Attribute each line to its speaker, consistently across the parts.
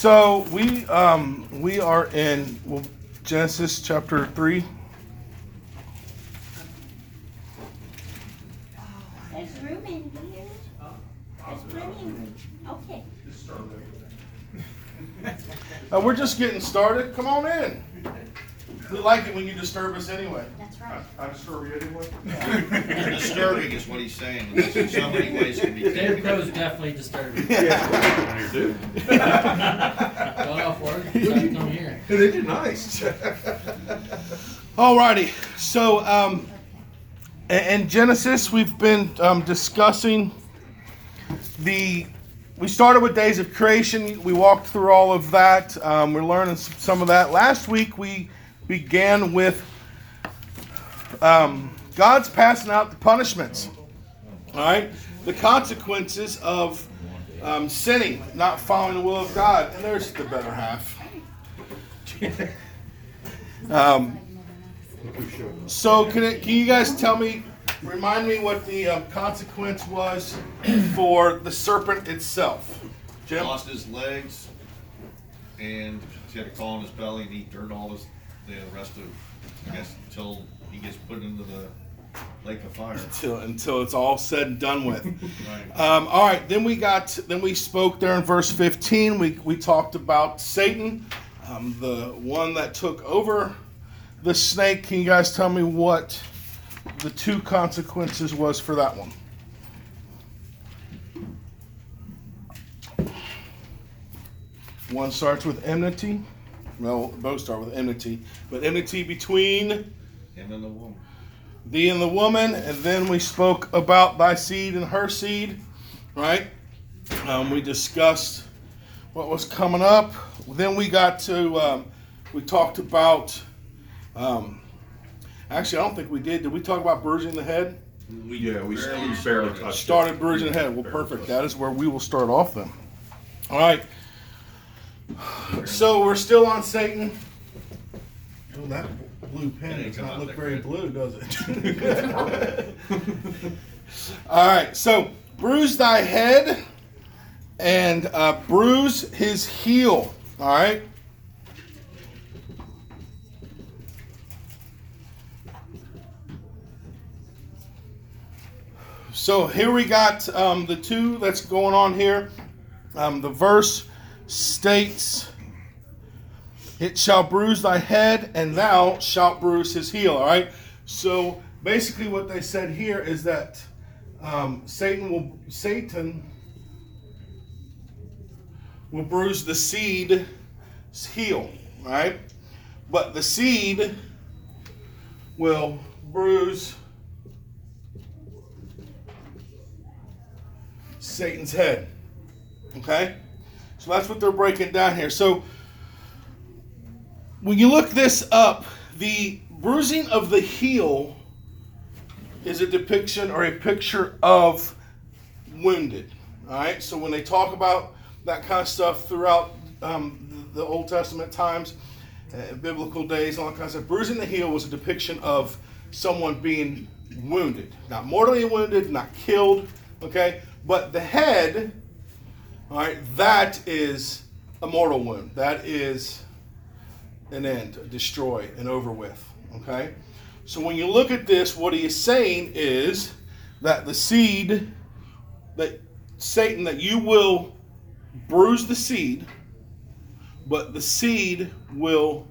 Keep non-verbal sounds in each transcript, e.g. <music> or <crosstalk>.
Speaker 1: So we um, we are in well, Genesis chapter three.
Speaker 2: There's room in here. There's room. Okay.
Speaker 1: Uh, we're just getting started. Come on in. We like it when you disturb us anyway.
Speaker 2: That's right.
Speaker 1: I disturb you anyway. <laughs>
Speaker 3: Disturbing is what he's saying. It's in so many ways can be
Speaker 4: Dave
Speaker 3: taken.
Speaker 4: Crow's definitely disturbing.
Speaker 5: Yeah, you do.
Speaker 4: Got off work, decided to come here.
Speaker 5: They did nice.
Speaker 1: Alrighty. So um, i- in Genesis, we've been um, discussing the. We started with days of creation. We walked through all of that. Um, we're learning s- some of that. Last week we began with um, God's passing out the punishments. All right, the consequences of um, sinning, not following the will of God. And there's the better half. <laughs> Um, so can, it, can you guys tell me, remind me what the um, consequence was <clears throat> for the serpent itself? Jim?
Speaker 3: Lost his legs and he had a claw in his belly and he turned all his, the rest of, I guess, until he gets put into the lake of fire. <laughs>
Speaker 1: Until, until it's all said and done with.
Speaker 3: Right.
Speaker 1: Um, all right, then we got, then we spoke there in verse 15. We, we talked about Satan, um, the one that took over the snake. Can you guys tell me what the two consequences was for that one? One starts with enmity. Well, both start with enmity, but enmity between
Speaker 3: Him and the woman.
Speaker 1: thee and the woman, and then we spoke about thy seed and her seed, right? Um, we discussed what was coming up. Then we got to, um, we talked about, um, actually, I don't think we did. Did we talk about bruising the head?
Speaker 3: We
Speaker 5: Yeah, we
Speaker 3: barely
Speaker 5: barely touched it.
Speaker 1: Started bruising the head. Well, perfect. That is where we will start off then. All right. So we're still on Satan. Oh, that blue pen does not look very
Speaker 3: great.
Speaker 1: blue, does it? <laughs> All right. So bruise thy head and uh, bruise his heel. All right. So here we got um, the two that's going on here. Um, the verse states, It shall bruise thy head, and thou shalt bruise his heel. All right. So basically, what they said here is that um, Satan will Satan will bruise the seed's heel. right? But the seed will bruise Satan's head. Okay? So that's what they're breaking down here. So when you look this up, the bruising of the heel is a depiction or a picture of wounded. All right? So when they talk about that kind of stuff throughout um, the Old Testament times, uh, biblical days, all that kind of bruising the heel was a depiction of someone being wounded. Not mortally wounded, not killed, okay? But the head, all right, that is a mortal wound. That is an end, destroy, and over with, okay? So when you look at this, what he is saying is that the seed, that Satan, that you will bruise the seed, but the seed will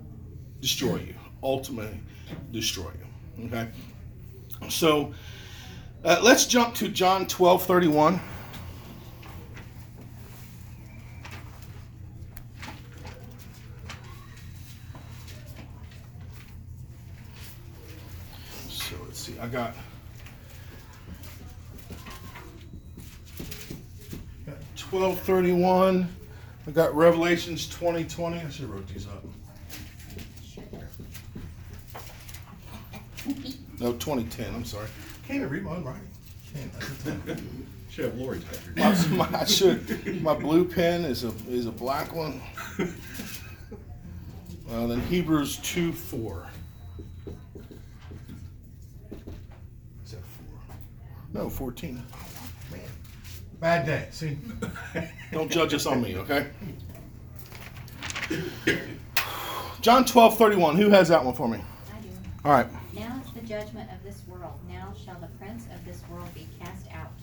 Speaker 1: destroy you, ultimately destroy you. Okay? So uh, let's jump to John 12 31. got got 1231. I got Revelations 2020. I should have wrote these up. No, 2010. I'm sorry. Can't even read my own writing. Can't. <laughs>
Speaker 5: should have Lori type.
Speaker 1: My, my, I should. My blue pen is a is a black one. <laughs> Well, then Hebrews 2 4. No, fourteen. Man, bad day. See, <laughs> don't judge us on me, okay? John 12, 31. Who has that one for me?
Speaker 6: I do.
Speaker 1: All right.
Speaker 6: Now is the judgment of this world. Now shall the prince of this world be cast out.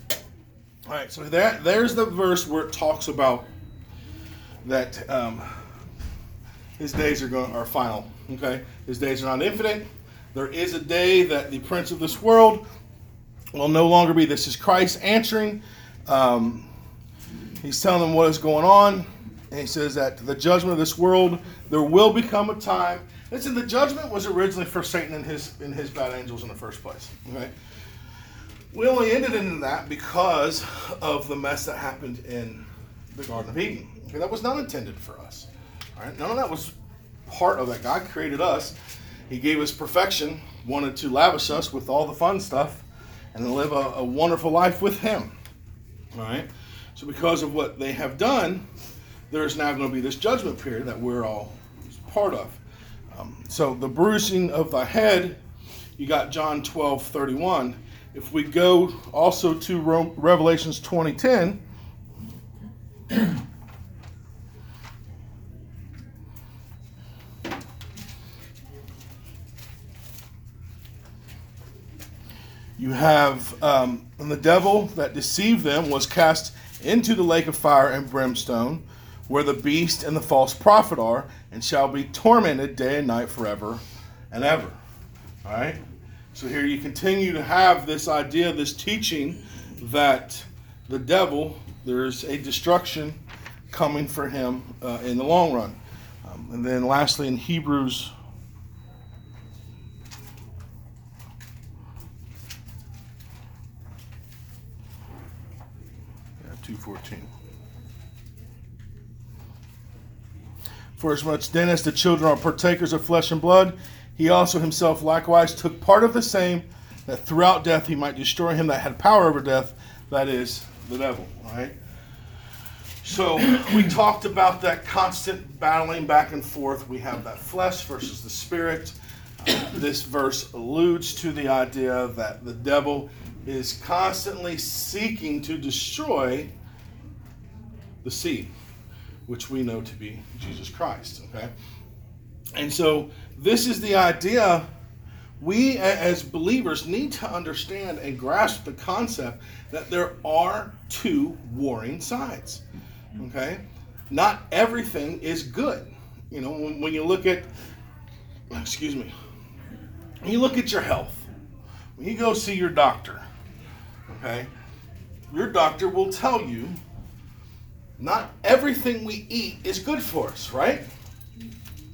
Speaker 1: All right, so there, there's the verse where it talks about that um, his days are going are final. Okay, his days are not infinite. There is a day that the prince of this world will no longer be. This is Christ answering. Um, he's telling them what is going on, and he says that the judgment of this world there will become a time. Listen, the judgment was originally for Satan and his and his bad angels in the first place. Okay. We only ended in that because of the mess that happened in the Garden of Eden. Okay, that was not intended for us. All right, none of that was part of that. God created us. He gave us perfection, wanted to lavish us with all the fun stuff, and live a, a wonderful life with Him. All right. So because of what they have done, there's now going to be this judgment period that we're all part of. Um, so the bruising of the head, you got John 12, 31 if we go also to Revelations 2010, <clears throat> you have, um, and the devil that deceived them was cast into the lake of fire and brimstone, where the beast and the false prophet are, and shall be tormented day and night forever and ever. All right? So here you continue to have this idea, this teaching that the devil, there's a destruction coming for him uh, in the long run. Um, and then lastly, in Hebrews. Yeah, 214. For as much then as the children are partakers of flesh and blood, he also himself likewise took part of the same, that throughout death he might destroy him that had power over death, that is, the devil. Right? So we talked about that constant battling back and forth. We have that flesh versus the spirit. Uh, this verse alludes to the idea that the devil is constantly seeking to destroy the seed, which we know to be Jesus Christ. Okay? And so this is the idea we as believers need to understand and grasp the concept that there are two warring sides. Okay? Not everything is good. You know, when, when you look at, excuse me, when you look at your health, when you go see your doctor, okay, your doctor will tell you not everything we eat is good for us, right?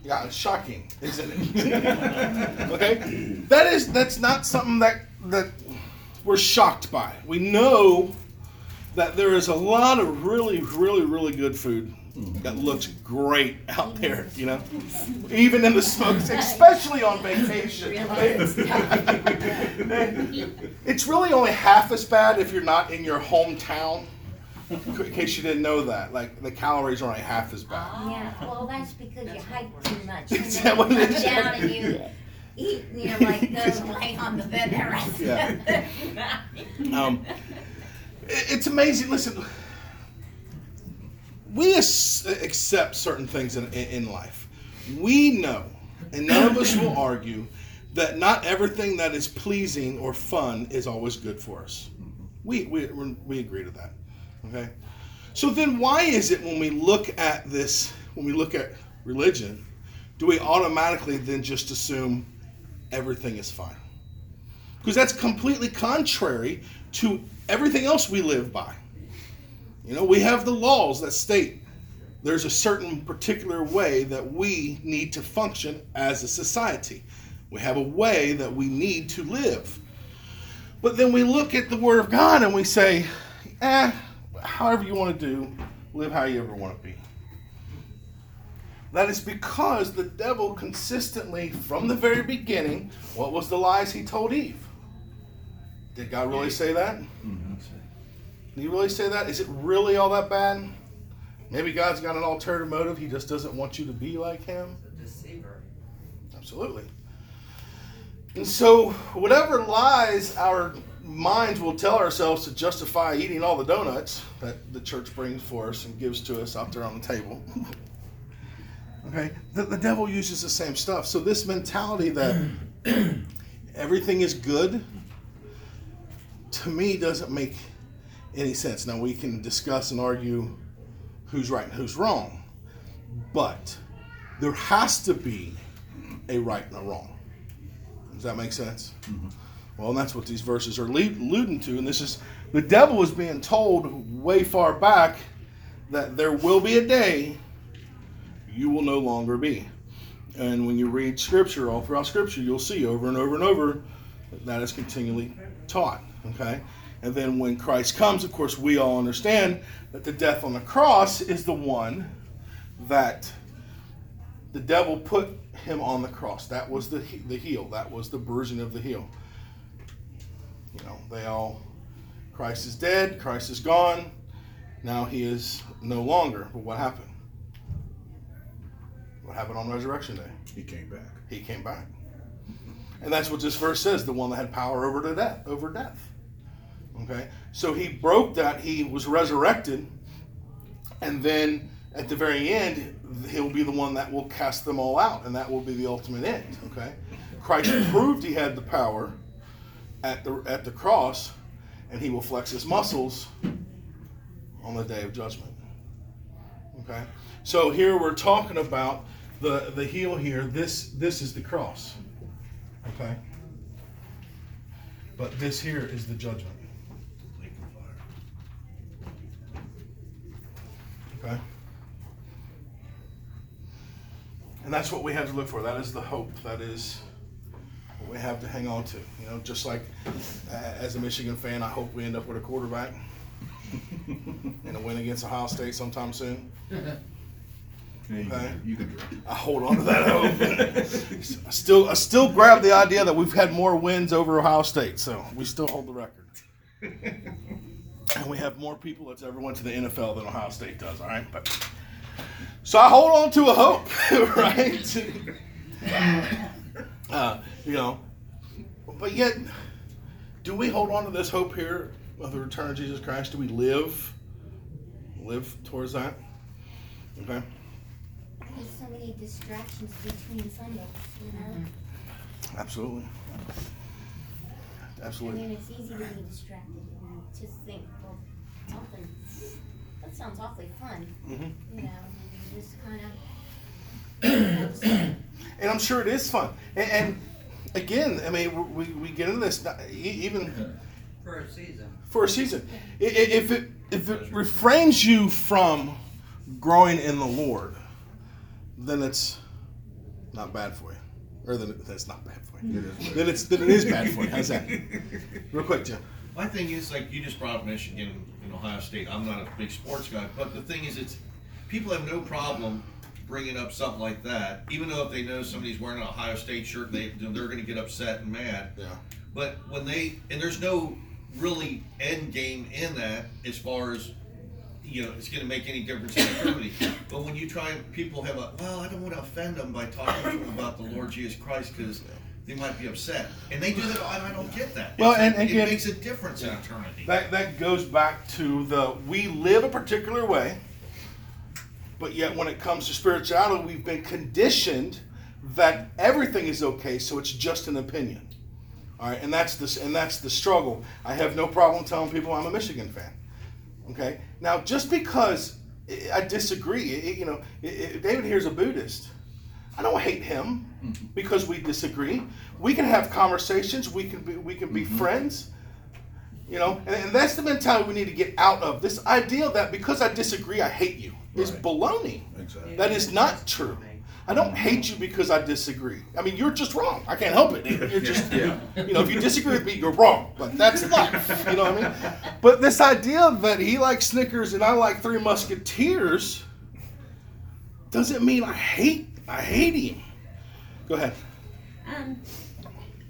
Speaker 1: Yeah, it's shocking, isn't it? <laughs> okay, that is that's not something that that we're shocked by. We know that there is a lot of really, really, really good food that looks great out there. You know, even in the smokes, especially on vacation. <laughs> it's really only half as bad if you're not in your hometown in case you didn't know that, like the calories are only half as bad.
Speaker 2: Yeah, well, that's because you hike too much. <laughs>
Speaker 1: Is
Speaker 2: And
Speaker 1: that what
Speaker 2: you
Speaker 1: it
Speaker 2: come
Speaker 1: is?
Speaker 2: down and you <laughs> eat, you know, like go lay on the bed the rest
Speaker 1: Yeah.
Speaker 2: of the night.
Speaker 1: Um, it- it's amazing. Listen, we as- accept certain things in, in, in life. We know, and none of us will argue, that not everything that is pleasing or fun is always good for us. We, we, we agree to that. Okay? So then, why is it when we look at this, when we look at religion, do we automatically then just assume everything is fine? Because that's completely contrary to everything else we live by. You know, we have the laws that state there's a certain particular way that we need to function as a society. We have a way that we need to live. But then we look at the Word of God and we say, eh, however you want to do, live how you ever want to be. That is because the devil consistently, from the very beginning, what was the lies he told Eve? Did God really say that? Mm-hmm. Did he really say that? Is it really all that bad? Maybe God's got an alternative motive. He just doesn't want you to be like him.
Speaker 7: The deceiver.
Speaker 1: Absolutely. And so, whatever lies our minds will tell ourselves to justify eating all the donuts that the church brings for us and gives to us out there on the table, <laughs> Okay, the, the devil uses the same stuff. So this mentality that <clears throat> everything is good, to me, doesn't make any sense. Now we can discuss and argue who's right and who's wrong, but there has to be a right and a wrong. Does that make sense? Mm-hmm. Well, that's what these verses are alluding to. And this is the devil is being told way far back that there will be a day you will no longer be. And when you read scripture, all throughout scripture, you'll see over and over and over that that is continually taught. Okay? And then when Christ comes, of course, we all understand that the death on the cross is the one that the devil put him on the cross. That was the the heel. That was the bruising of the heel. You know, they all Christ is dead, Christ is gone. Now he is no longer. But what happened? What happened on resurrection day?
Speaker 5: He came back.
Speaker 1: He came back. And that's what this verse says, the one that had power over the death, over death. Okay? So he broke that, he was resurrected, and then at the very end, he'll be the one that will cast them all out, and that will be the ultimate end. Okay? Christ proved he had the power at the at the cross, and he will flex his muscles on the day of judgment. Okay? So here we're talking about the the heel here. This this is the cross. Okay? But this here is the judgment. Okay? And that's what we have to look for. That is the hope. That is we have to hang on to. You know, just like uh, as a Michigan fan, I hope we end up with a quarterback <laughs> and a win against Ohio State sometime soon.
Speaker 5: You,
Speaker 1: Okay.
Speaker 5: can, you can.
Speaker 1: I hold on to that hope. <laughs> I still, I still grab the idea that we've had more wins over Ohio State, so we still hold the record. <laughs> And we have more people that's ever went to the NFL than Ohio State does. All right, but so I hold on to a hope, right? Uh, you know, but yet, do we hold on to this hope here of the return of Jesus Christ? Do we live, live towards that? Okay.
Speaker 2: There's so many distractions between Sundays, you know?
Speaker 1: Absolutely.
Speaker 2: I
Speaker 1: Absolutely.
Speaker 2: mean, it's easy to be distracted and just think, well, something, that sounds awfully fun,
Speaker 1: hmm <coughs>
Speaker 2: you know? Just kind of.
Speaker 1: And I'm sure it is fun. And, and again, I mean, we, we get into this even
Speaker 7: For a season.
Speaker 1: for a season. I- i- If it if it refrains you from growing in the Lord, then it's not bad for you, or then it- that's not bad for you.
Speaker 5: It is.
Speaker 1: Then it's then it is bad for you. How's that? Real quick, Jim.
Speaker 3: My thing is, like, you just brought up Michigan and Ohio State. I'm not a big sports guy, but the thing is, it's people have no problem bringing up something like that, even though if they know somebody's wearing an Ohio State shirt, they they're going to get upset and mad.
Speaker 1: Yeah.
Speaker 3: But when they and there's no really end game in that as far as you know it's going to make any difference in activity. but when you try, people have a well, I don't want to offend them by talking to them about the Lord Jesus Christ because they might be upset, and they do that. and I don't get that.
Speaker 1: Well,
Speaker 3: It's
Speaker 1: and
Speaker 3: like,
Speaker 1: again-
Speaker 3: it makes a difference
Speaker 1: Yeah.
Speaker 3: in eternity.
Speaker 1: That that goes back to the we live a particular way, but yet when it comes to spirituality, we've been conditioned that everything is okay, so it's just an opinion. All right, and that's this and that's the struggle. I have no problem telling people I'm a Michigan fan. Okay, now just because I disagree, you know, David here's a Buddhist. I don't hate him mm-hmm. because we disagree. We can have conversations. We can be we can be mm-hmm. friends. You know, and, and that's the mentality we need to get out of. This idea that because I disagree, I hate you is
Speaker 5: Right.
Speaker 1: baloney.
Speaker 5: Exactly.
Speaker 1: That is not true. I don't hate you because I disagree. I mean, you're just wrong. I can't help it. You're just,
Speaker 5: Yeah.
Speaker 1: you know, if you disagree with me, you're wrong. But that's life. You know what I mean? But this idea that he likes Snickers and I like Three Musketeers doesn't mean I hate. I hate him. Go ahead.
Speaker 8: Um,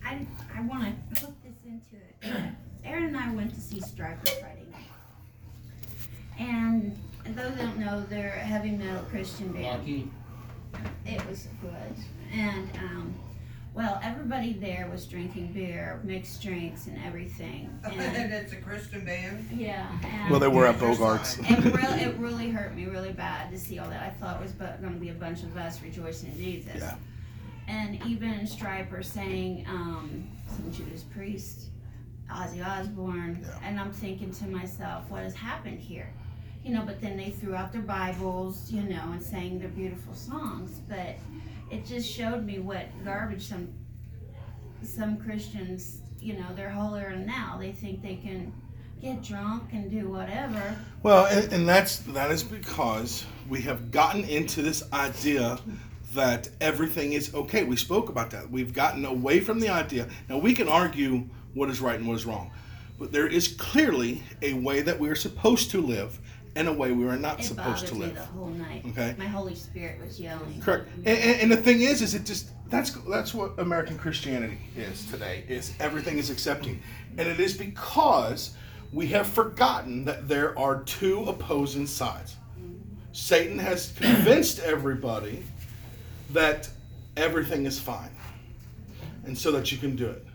Speaker 8: I, I want to hook this into it. <clears throat> Aaron and I went to see Stryper Friday night. And those that don't know, they're a heavy metal Christian band.
Speaker 4: Lucky.
Speaker 8: It was good. And um, Well, everybody there was drinking beer, mixed drinks, and everything. <laughs>
Speaker 7: And
Speaker 8: And
Speaker 7: it's a Christian band?
Speaker 8: yeah, and
Speaker 1: Well, they were at Bogart's.
Speaker 8: it really, it really hurt me really bad to see all that. I thought it was going to be a bunch of us rejoicing in Jesus.
Speaker 1: Yeah.
Speaker 8: And even Stryper saying um, some Judas Priest, Ozzy Osbourne,
Speaker 1: Yeah.
Speaker 8: and I'm thinking to myself, what has happened here? You know, but then they threw out their Bibles, you know, and sang their beautiful songs. But it just showed me what garbage some some Christians, you know, they're holier than thou. They think they can get drunk and do whatever.
Speaker 1: Well, and, and that's that is because we have gotten into this idea that everything is okay. We spoke about that. We've gotten away from the idea. Now we can argue what is right and what is wrong, but there is clearly a way that we are supposed to live and a way we are not
Speaker 8: It
Speaker 1: supposed to live.
Speaker 8: the whole night.
Speaker 1: Okay.
Speaker 8: My Holy Spirit was yelling.
Speaker 1: Correct. And, and, and the thing is, is it just that's that's what American Christianity is today. Is everything is accepting, and it is because we have forgotten that there are two opposing sides. Satan has convinced everybody that everything is fine, and so that you can do it.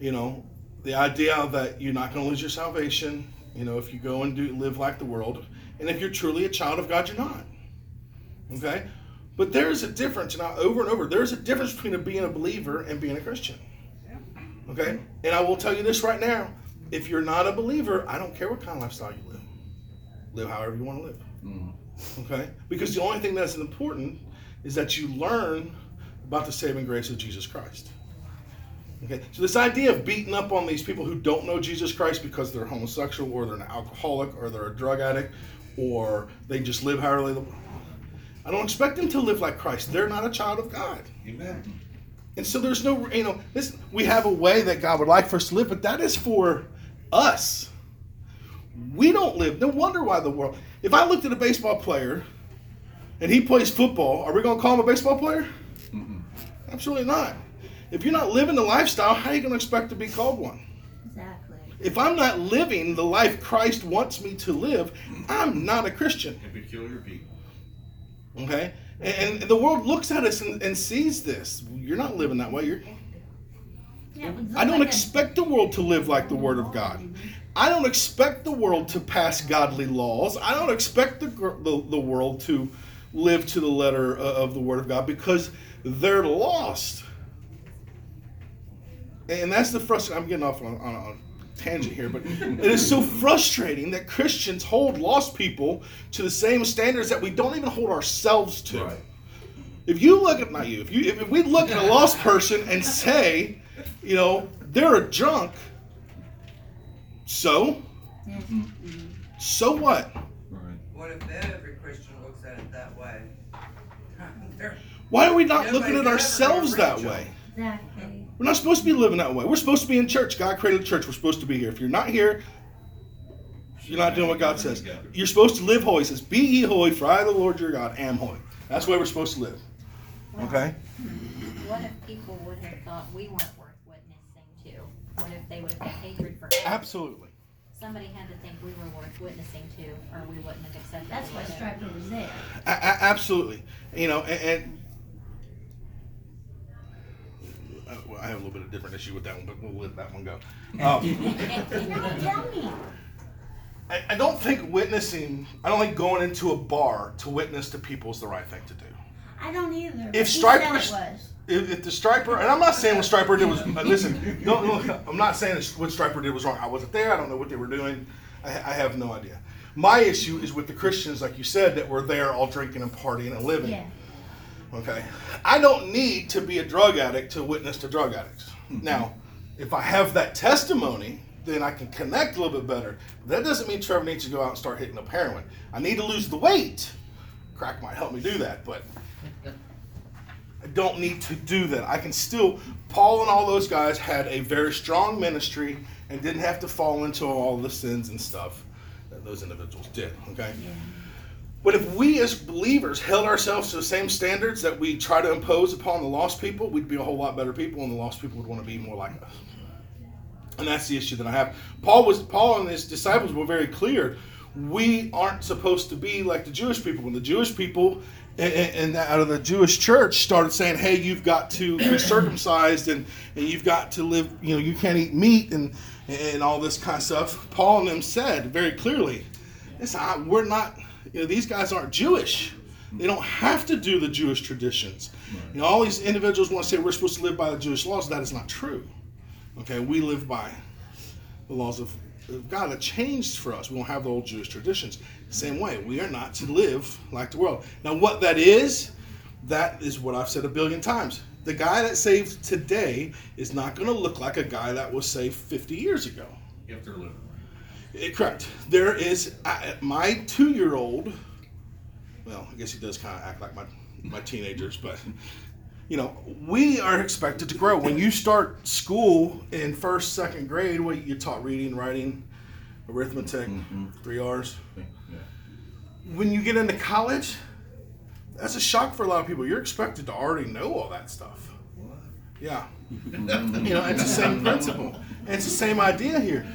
Speaker 1: You know, the idea that you're not going to lose your salvation. You know, if you go and do live like the world, and if you're truly a child of God, you're not. Okay. But there's a difference, now over and over, there's a difference between a, being a believer and being a Christian. Okay? And I will tell you this right now. If you're not a believer, I don't care what kind of lifestyle you live. Live however you want to live.
Speaker 5: Mhm.
Speaker 1: Okay? Because the only thing that's important is that you learn about the saving grace of Jesus Christ. Okay? So this idea of beating up on these people who don't know Jesus Christ because they're homosexual or they're an alcoholic or they're a drug addict or they just live however they live. I don't expect them to live like Christ. They're not a child of God.
Speaker 3: Amen.
Speaker 1: And so there's no, you know, this, we have a way that God would like for us to live, but that is for us. We don't live. No wonder why the world. If I looked at a baseball player and he plays football, are we going to call him a baseball player?
Speaker 5: Mm-mm.
Speaker 1: Absolutely not. If you're not living the lifestyle, how are you going to expect to be called one?
Speaker 8: Exactly.
Speaker 1: If I'm not living the life Christ wants me to live, I'm not a Christian.
Speaker 3: And peculiar people.
Speaker 1: Okay? And, and the world looks at us and, and sees this. You're not living that way. You're,
Speaker 8: Yeah,
Speaker 1: I don't
Speaker 8: like a-
Speaker 1: expect the world to live like the Word of God. I don't expect the world to pass godly laws. I don't expect the, the, the world to live to the letter of the Word of God because they're lost. And that's the frustration. I'm getting off on, on, on a tangent here, but it is so frustrating that Christians hold lost people to the same standards that we don't even hold ourselves to.
Speaker 5: Right.
Speaker 1: If you look at not you, if you if, if we look at a lost person and say, you know, they're a drunk, so so what?
Speaker 5: Right.
Speaker 7: What if every Christian looks at it that way? <laughs>
Speaker 1: Why are we not
Speaker 7: Nobody
Speaker 1: looking at
Speaker 7: could
Speaker 1: ourselves that way?
Speaker 8: Exactly.
Speaker 1: We're not supposed to be living that way. We're supposed to be in church. God created the church. We're supposed to be here. If you're not here, you're not doing what God says. You're supposed to live holy. It says, "Be ye holy, for I, the Lord your God, am holy." That's the way we're supposed to live. Okay.
Speaker 6: What if people would have thought we weren't worth witnessing to? What if they would have had hatred for us?
Speaker 1: Absolutely.
Speaker 6: Somebody had to think we were worth witnessing to, or we wouldn't have accepted.
Speaker 8: That's why
Speaker 6: letter.
Speaker 8: Stryper was there.
Speaker 1: A- a- absolutely. You know, and, and uh, well, I have a little bit of a different issue with that one, but we'll let that one go. <laughs> Um,
Speaker 8: tell me.
Speaker 1: I, I don't think witnessing. I don't think going into a bar to witness to people is the right thing to do.
Speaker 8: I don't either.
Speaker 1: If Stryper-
Speaker 8: said it was.
Speaker 1: If, if the Stryper, and I'm not saying what Stryper did was. Listen, don't, don't- I'm not saying what Stryper did was wrong. I wasn't there. I don't know what they were doing. I, I have no idea. My issue is with the Christians, like you said, that were there all drinking and partying and living.
Speaker 8: Yeah.
Speaker 1: Okay. I don't need to be a drug addict to witness to drug addicts. Mm-hmm. Now, if I have that testimony, then I can connect a little bit better. But that doesn't mean Trevor needs to go out and start hitting up heroin. I need to lose the weight. Crack might help me do that, but I don't need to do that. I can still, Paul and all those guys had a very strong ministry and didn't have to fall into all the sins and stuff that those individuals did. Okay? But if we as believers held ourselves to the same standards that we try to impose upon the lost people, we'd be a whole lot better people, and the lost people would want to be more like us. And that's the issue that I have. Paul was Paul and his disciples were very clear. we aren't supposed to be like the Jewish people. When the Jewish people and, out of the Jewish church started saying, "Hey, you've got to be circumcised and, and you've got to live. You know, you can't eat meat and and all this kind of stuff." Paul and them said very clearly, "It's not. We're not. You know, these guys aren't Jewish. They don't have to do the Jewish traditions. You know, all these individuals want to say we're supposed to live by the Jewish laws. That is not true. Okay, we live by the laws of of God that changed for us. We don't have the old Jewish traditions. Same way, we are not to live like the world. Now, what that is, that is what I've said a billion times. The guy that saved today is not going to look like a guy that was saved 50 years ago.
Speaker 3: If they're living right.
Speaker 1: Eh, correct. There is uh, my two-year-old. Well, I guess he does kind of act like my my teenagers, but you know, we are expected to grow. When you start school in first, second grade, what you're taught reading, writing, arithmetic, three R's. When you get into college, that's a shock for a lot of people. You're expected to already know all that stuff. Yeah. <laughs> you know, it's the same principle. It's the same idea here.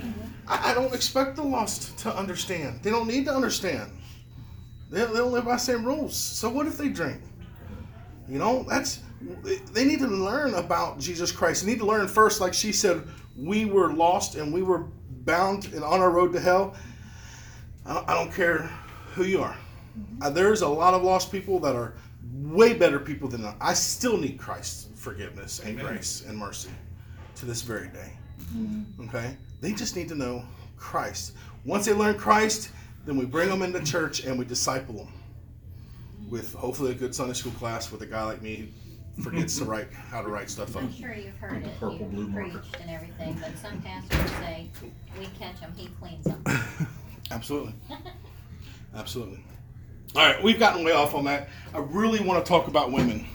Speaker 1: I, I don't expect the lost to understand. They don't need to understand. They, they don't live by the same rules. So what if they drink? You know, that's they need to learn about Jesus Christ. They need to learn first, like she said, we were lost and we were bound and on our road to hell. I don't, care who you are. Uh, there's a lot of lost people that are way better people than I. I still need Christ's forgiveness and
Speaker 3: Amen.
Speaker 1: grace and mercy to this very day. Mm. Okay? They just need to know Christ. Once they learn Christ, then we bring them into church and we disciple them with hopefully a good Sunday school class with a guy like me who forgets to write how to write stuff up.
Speaker 6: I'm sure you've heard it,
Speaker 5: Purple, blue
Speaker 6: you've
Speaker 5: marker.
Speaker 6: preached and everything, but some pastors say, we catch them, he cleans them. <laughs>
Speaker 1: Absolutely. <laughs> Absolutely. All right, we've gotten way off on that. I really want to talk about women.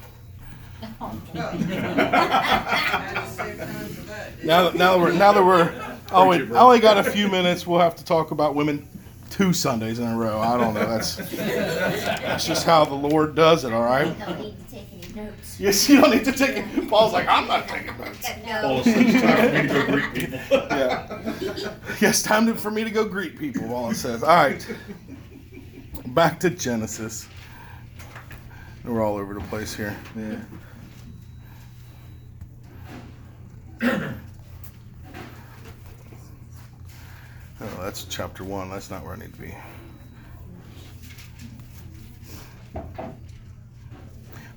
Speaker 1: Now, that- now that we're now that we're oh wait, I only got a few minutes. We'll have to talk about women two Sundays in a row. I don't know. That's that's just how the Lord does it. All right.
Speaker 2: I
Speaker 1: right.
Speaker 2: don't need to take any notes.
Speaker 1: Yes, you don't need to take it. Paul's like, I'm not taking notes.
Speaker 5: Paul says it's time for me to go greet people.
Speaker 1: Yeah. Yes, time to, for me to go greet people. Paul says. All right. Back to Genesis. We're all over the place here. Yeah. Oh, that's chapter one. That's not where I need to be.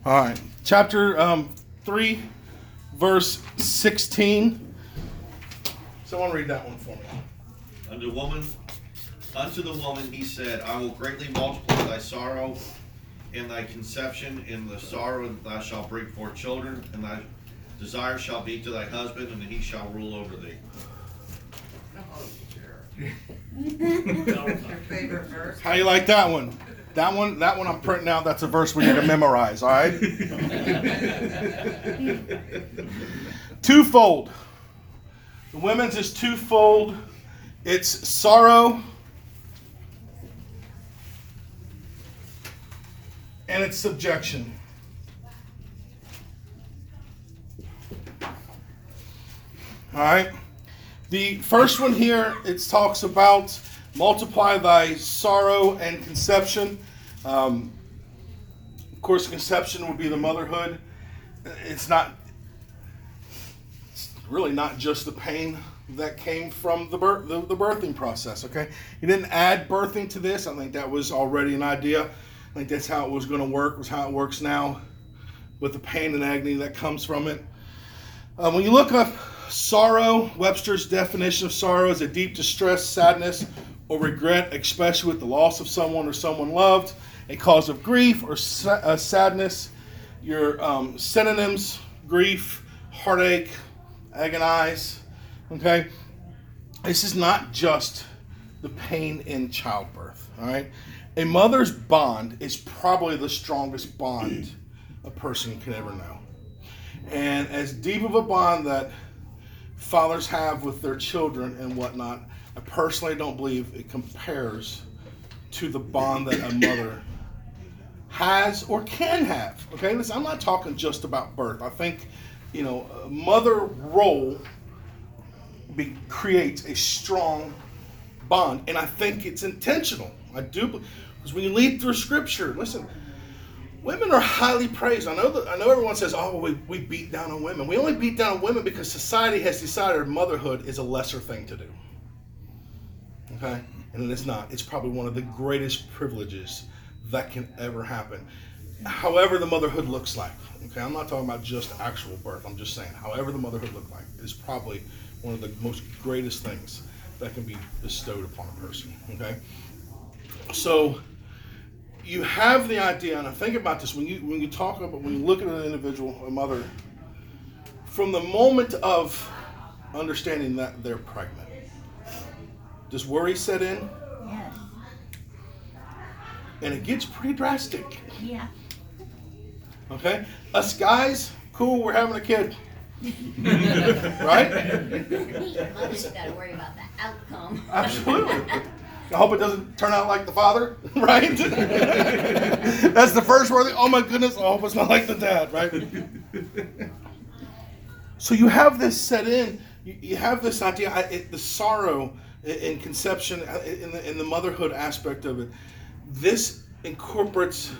Speaker 1: All right, chapter um, three, verse sixteen. Someone read that one for me.
Speaker 3: Unto woman, unto the woman he said, I will greatly multiply thy sorrow and thy conception. In the sorrow that thou shalt bring forth children, and thy desire shall be to thy husband, and he shall rule over thee.
Speaker 7: Sure. Your favorite verse?
Speaker 1: How you like that one? That one, that one I'm printing out. That's a verse we need to memorize. All right. <laughs> twofold. The women's is twofold. It's sorrow and it's subjection. All right. The first one here, it talks about multiply thy sorrow and conception. Um, of course, conception would be the motherhood. It's not, it's really not just the pain that came from the, birth, the, the birthing process, okay? He didn't add birthing to this. I think that was already an idea. I think that's how it was going to work, was how it works now with the pain and agony that comes from it. Uh, when you look up sorrow, Webster's definition of sorrow is a deep distress, sadness, or regret, especially with the loss of someone or someone loved, a cause of grief or uh, sadness. Your um, synonyms grief, heartache, agonize. Okay? This is not just the pain in childbirth. All right? A mother's bond is probably the strongest bond a person can ever know. And as deep of a bond that fathers have with their children and whatnot, I personally don't believe it compares to the bond that a mother has or can have. Okay, listen, I'm not talking just about birth. I think, you know, mother role be, creates a strong bond, and I think it's intentional. I do because when you lead through Scripture, listen, women are highly praised. I know that I know everyone says, "Oh, we, we beat down on women." We only beat down on women because society has decided motherhood is a lesser thing to do. Okay, and it is not. It's probably one of the greatest privileges that can ever happen. However, the motherhood looks like. Okay, I'm not talking about just actual birth. I'm just saying, however the motherhood looked like is probably one of the most greatest things that can be bestowed upon a person. Okay, so you have the idea, and I think about this when you when you talk about when you look at an individual, a mother, from the moment of understanding that they're pregnant, does worry set in?
Speaker 8: Yes.
Speaker 1: And it gets pretty drastic.
Speaker 8: Yeah.
Speaker 1: Okay, us guys, cool, we're having a kid, <laughs> right? <laughs>
Speaker 2: Mother's gotta worry about the outcome.
Speaker 1: Absolutely. I hope it doesn't turn out like the father, <laughs> right? <laughs> That's the first word. Oh my goodness! I hope it's not like the dad, right? <laughs> So you have this set in. You, you have this idea, I, it, the sorrow in, in conception, uh, in the, in the motherhood aspect of it. This incorporates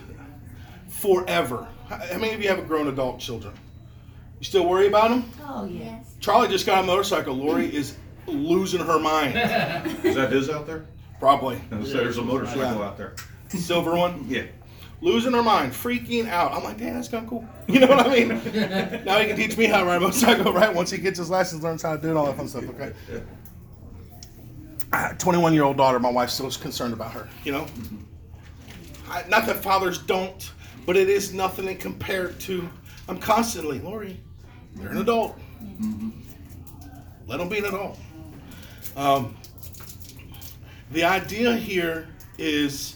Speaker 1: forever. How how many of you have grown adult children? You still worry about them?
Speaker 8: Oh.
Speaker 2: Yes.
Speaker 1: Charlie just got a motorcycle. Lori is losing her mind.
Speaker 5: Is that his out there?
Speaker 1: Probably.
Speaker 5: No, so there's a motorcycle
Speaker 1: Yeah.
Speaker 5: out there.
Speaker 1: Silver one.
Speaker 5: Yeah.
Speaker 1: Losing her mind, freaking out. I'm like, damn, that's kind of cool. <laughs> You know what I mean? <laughs> now he can teach me how to ride a motorcycle, <laughs> right? Once he gets his license, learns how to do it, all that fun stuff, okay? Ah, 21 year old daughter, my wife still is concerned about her, you know? Mm-hmm. I, not that fathers don't, but it is nothing in compared to, I'm constantly, Lori, they're an adult. Mm-hmm. Let them be an adult. Um, the idea here is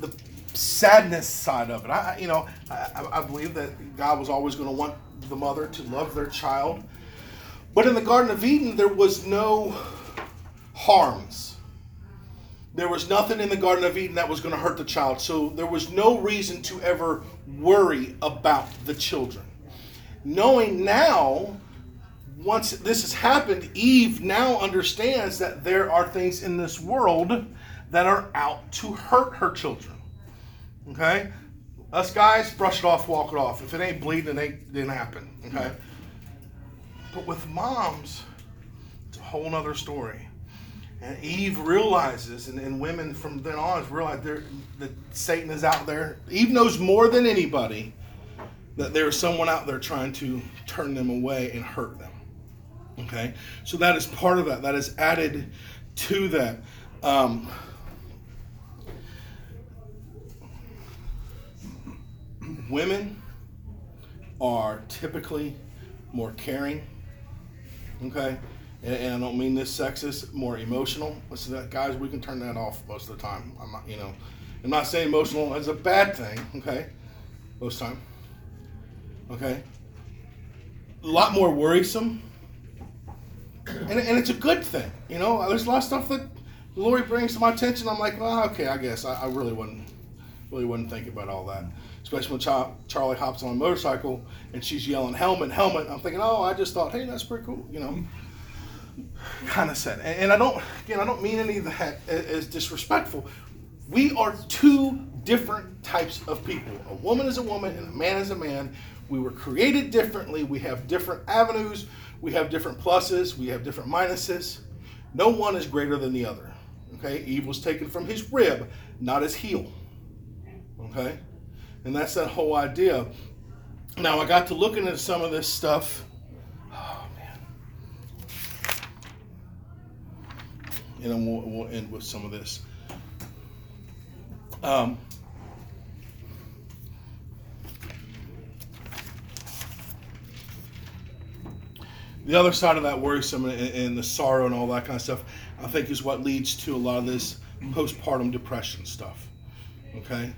Speaker 1: the sadness side of it. I, you know, I- I believe that God was always going to want the mother to love their child, but in the Garden of Eden, there was no harms. There was nothing in the Garden of Eden that was going to hurt the child, so there was no reason to ever worry about the children. Knowing now once this has happened, Eve now understands that there are things in this world that are out to hurt her children. Okay? Us guys, brush it off, walk it off. If it ain't bleeding, it ain't didn't happen. Okay? But with moms, it's a whole nother story. And Eve realizes, and, and women from then on realize that Satan is out there. Eve knows more than anybody that there is someone out there trying to turn them away and hurt them. Okay, so that is part of that. That is added to that. Um, women are typically more caring. Okay, and, and I don't mean this sexist. More emotional. Listen, that guys, we can turn that off most of the time. I'm not, you know, I'm not saying emotional is a bad thing. Okay, most time. Okay, a lot more worrisome and, and it's a good thing. You know, there's a lot of stuff that Lori brings to my attention. I'm like, well, okay, I guess I, I really wouldn't, really wouldn't think about all that. Especially when Char- Charlie hops on a motorcycle and she's yelling helmet, helmet. I'm thinking, oh, I just thought, hey, that's pretty cool. You know, kind of sad. And, and I don't, again, I don't mean any of that as disrespectful. We are two different types of people. A woman is a woman and a man is a man. We were created differently. We have different avenues. We have different pluses. We have different minuses. No one is greater than the other. Okay? Eve was taken from his rib, not his heel. Okay? And that's that whole idea. Now, I got to looking at some of this stuff. Oh, man. And then we'll, we'll end with some of this. Um, the other side of that worrisome and, and the sorrow and all that kind of stuff, I think, is what leads to a lot of this postpartum depression stuff. Okay,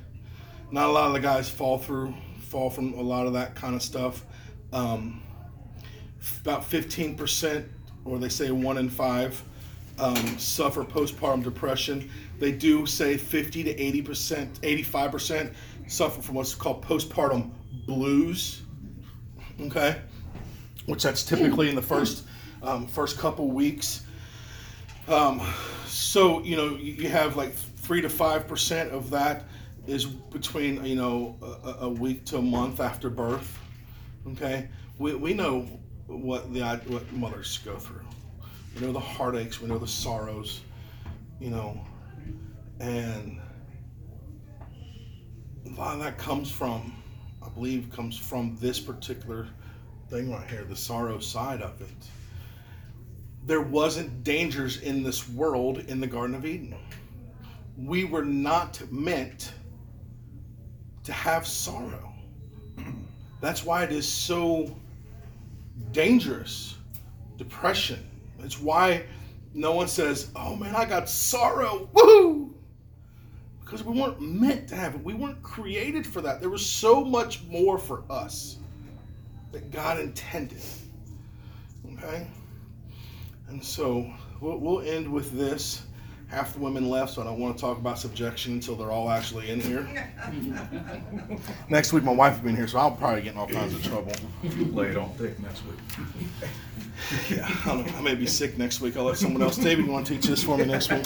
Speaker 1: not a lot of the guys fall through, fall from a lot of that kind of stuff. Um, about fifteen percent, or they say one in five, um, suffer postpartum depression. They do say fifty to eighty percent, eighty-five percent suffer from what's called postpartum blues. Okay which that's typically in the first um, first couple weeks. Um, so you know you, have like three to five percent of that is between you know a, a week to a month after birth. Okay, we, we know what the what mothers go through. We know the heartaches. We know the sorrows. You know, and a lot of that comes from, I believe, comes from this particular thing right here, the sorrow side of it there wasn't dangers in this world in the Garden of Eden. We were not meant to have sorrow. <clears throat> That's why it is so dangerous. Depression. It's why no one says, "Oh man, I got sorrow." Woo! Because we weren't meant to have it. We weren't created for that. There was so much more for us that God intended. Okay? And so we'll, we'll end with this. Half the women left, so I don't want to talk about subjection until they're all actually in here. <laughs> Next week, my wife will be in here, so I'll probably get in all kinds of trouble.
Speaker 5: Lay it on thick next week.
Speaker 1: Yeah, I, don't know, I may be sick next week. I'll let someone else. David, you want to teach this for me next week?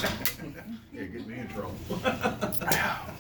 Speaker 5: Yeah, get me in trouble. <laughs>